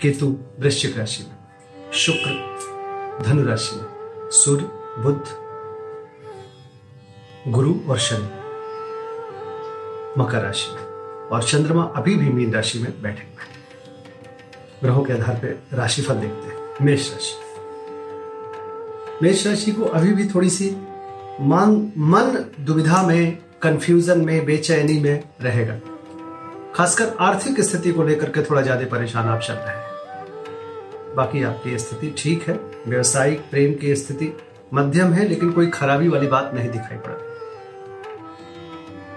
केतु वृश्चिक राशि में, शुक्र धनु राशि में, सूर्य बुद्ध गुरु और शनि मकर राशि में और चंद्रमा अभी भी मीन राशि में बैठे हुए हैं। ग्रहों के आधार पर राशिफल देखते हैं, मेष राशि। मेष राशि को अभी भी थोड़ी सी मन मन दुविधा में कंफ्यूजन में, बेचैनी में रहेगा। खासकर आर्थिक स्थिति को लेकर के थोड़ा ज़्यादा परेशान आप चल रहे हैं। बाकी आपकी स्थिति ठीक है, व्यवसायिक प्रेम की स्थिति मध्यम है, लेकिन कोई खराबी वाली बात नहीं दिखाई पड़।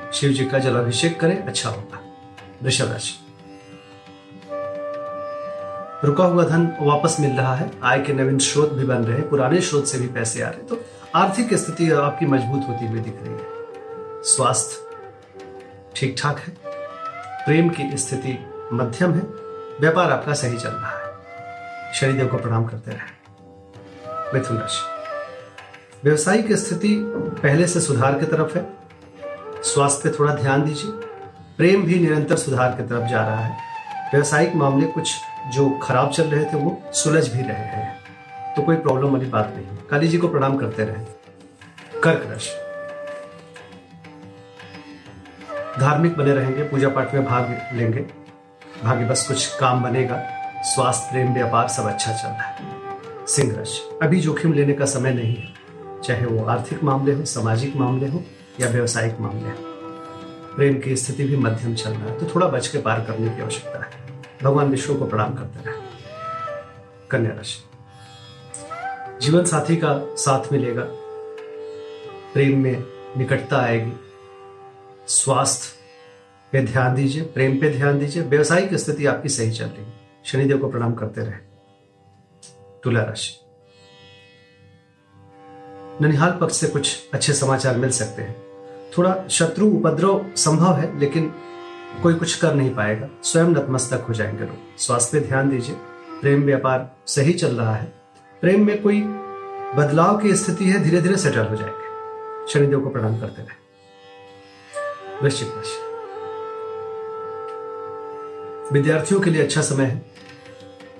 रही शिव जी का जलाभिषेक करें अच्छा होगा। वृषभ राशि। रुका हुआ धन वापस मिल रहा है, आय के नवीन स्रोत भी बन रहे पुराने स्रोत से भी पैसे आ रहे तो आर्थिक स्थिति आपकी मज़बूत होती हुई दिख रही है। स्वास्थ्य ठीक ठाक है प्रेम की स्थिति मध्यम है, व्यापार आपका सही चल रहा है। शनिदेव को प्रणाम करते रहे। मिथुन राशि। व्यवसायिक स्थिति पहले से सुधार की तरफ़ है। स्वास्थ्य पे थोड़ा ध्यान दीजिए। प्रेम भी निरंतर सुधार की तरफ़ जा रहा है। व्यवसायिक मामले कुछ जो खराब चल रहे थे, वो सुलझ भी रहे हैं। तो कोई प्रॉब्लम वाली बात नहीं। काली जी को प्रणाम करते रहे। कर्क राशि। धार्मिक बने रहेंगे पूजा पाठ में भाग लेंगे। भाग्य बस कुछ काम बनेगा, स्वास्थ्य, प्रेम, व्यापार सब अच्छा चल रहा है। सिंह राशि अभी जोखिम लेने का समय नहीं है। चाहे वो आर्थिक मामले हो, सामाजिक मामले हो या व्यवसायिक मामले हो। प्रेम की स्थिति भी मध्यम चल रहा है तो थोड़ा बच के पार करने की आवश्यकता है। भगवान विष्णु को प्रणाम करते रहे। कन्या राशि जीवन साथी का साथ मिलेगा। प्रेम में निकटता आएगी। स्वास्थ्य पे ध्यान दीजिए, प्रेम पे ध्यान दीजिए, व्यवसायिक स्थिति आपकी सही चल रही है। शनिदेव को प्रणाम करते रहे। तुला राशि। ननिहाल पक्ष से कुछ अच्छे समाचार मिल सकते हैं। थोड़ा शत्रु उपद्रव संभव है, लेकिन कोई कुछ कर नहीं पाएगा। स्वयं नतमस्तक हो जाएँगे लोग। स्वास्थ्य पे ध्यान दीजिए। प्रेम व्यापार सही चल रहा है। प्रेम में कोई बदलाव की स्थिति है धीरे धीरे सेटल हो जाएँगे। शनिदेव को प्रणाम करते रहे। वृश्चिक राशि विद्यार्थियों के लिए अच्छा समय है।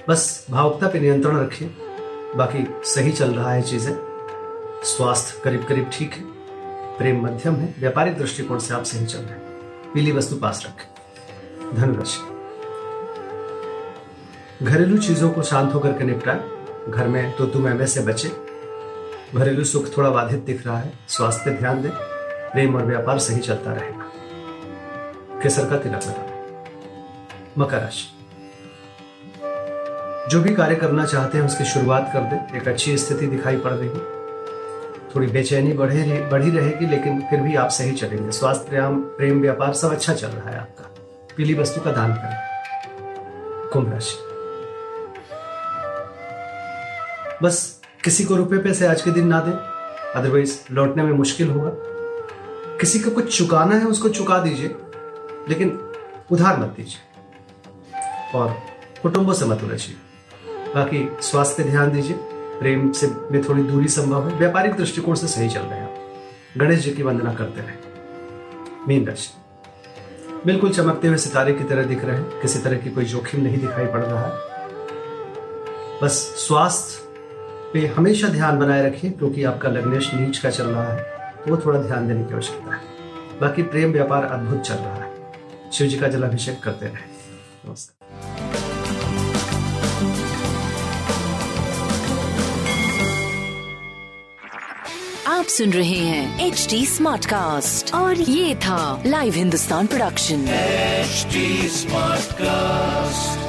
बस भावुकता पे नियंत्रण रखिए। बाकी सही चल रहा है चीज़ें। स्वास्थ्य करीब करीब ठीक है। प्रेम मध्यम है। व्यापारिक दृष्टिकोण से आप सही चल रहे हैं। पीली वस्तु पास रखें। धनुराशि। घरेलू चीज़ों को शांत होकर के निपटाए। घर में तो तुम एमए से बचे। घरेलू सुख थोड़ा बाधित दिख रहा है। स्वास्थ्य पे ध्यान दें। प्रेम और व्यापार सही चलता रहेगा। केसर का तिलक लगा मकर राशि। जो भी कार्य करना चाहते हैं उसकी शुरुआत कर दें। एक अच्छी स्थिति दिखाई पड़ रही थोड़ी बेचैनी बढ़े रहे, बढ़ी रहेगी लेकिन फिर भी आप सही चलेंगे। स्वास्थ्य प्रेम प्रेम व्यापार सब अच्छा चल रहा है आपका। पीली वस्तु का दान करें। कुंभ राशि। बस किसी को रुपए पैसे आज के दिन ना दें। अदरवाइज़ लौटने में मुश्किल होगा। किसी को कुछ चुकाना है, उसको चुका दीजिए। लेकिन उधार मत दीजिए। और कुटुंबों से मत उलझिए। बाकी स्वास्थ्य ध्यान दीजिए। प्रेम से में थोड़ी दूरी संभव है। व्यापारिक दृष्टिकोण से सही चल रहे हैं आप। गणेश जी की वंदना करते रहे। मीन राशि। बिल्कुल चमकते हुए सितारे की तरह दिख रहे हैं। किसी तरह की कोई जोखिम नहीं दिखाई पड़ रहा है। बस स्वास्थ्य पे हमेशा ध्यान बनाए रखिए, क्योंकि आपका लग्नेश नीच का चल रहा है। वो थोड़ा ध्यान देने की आवश्यकता है। बाकी प्रेम व्यापार अद्भुत चल रहा है। शिव जी का जलाभिषेक करते रहे। नमस्कार। आप सुन रहे हैं एच डी स्मार्ट कास्ट और ये था live Hindustan production H smart Smartcast.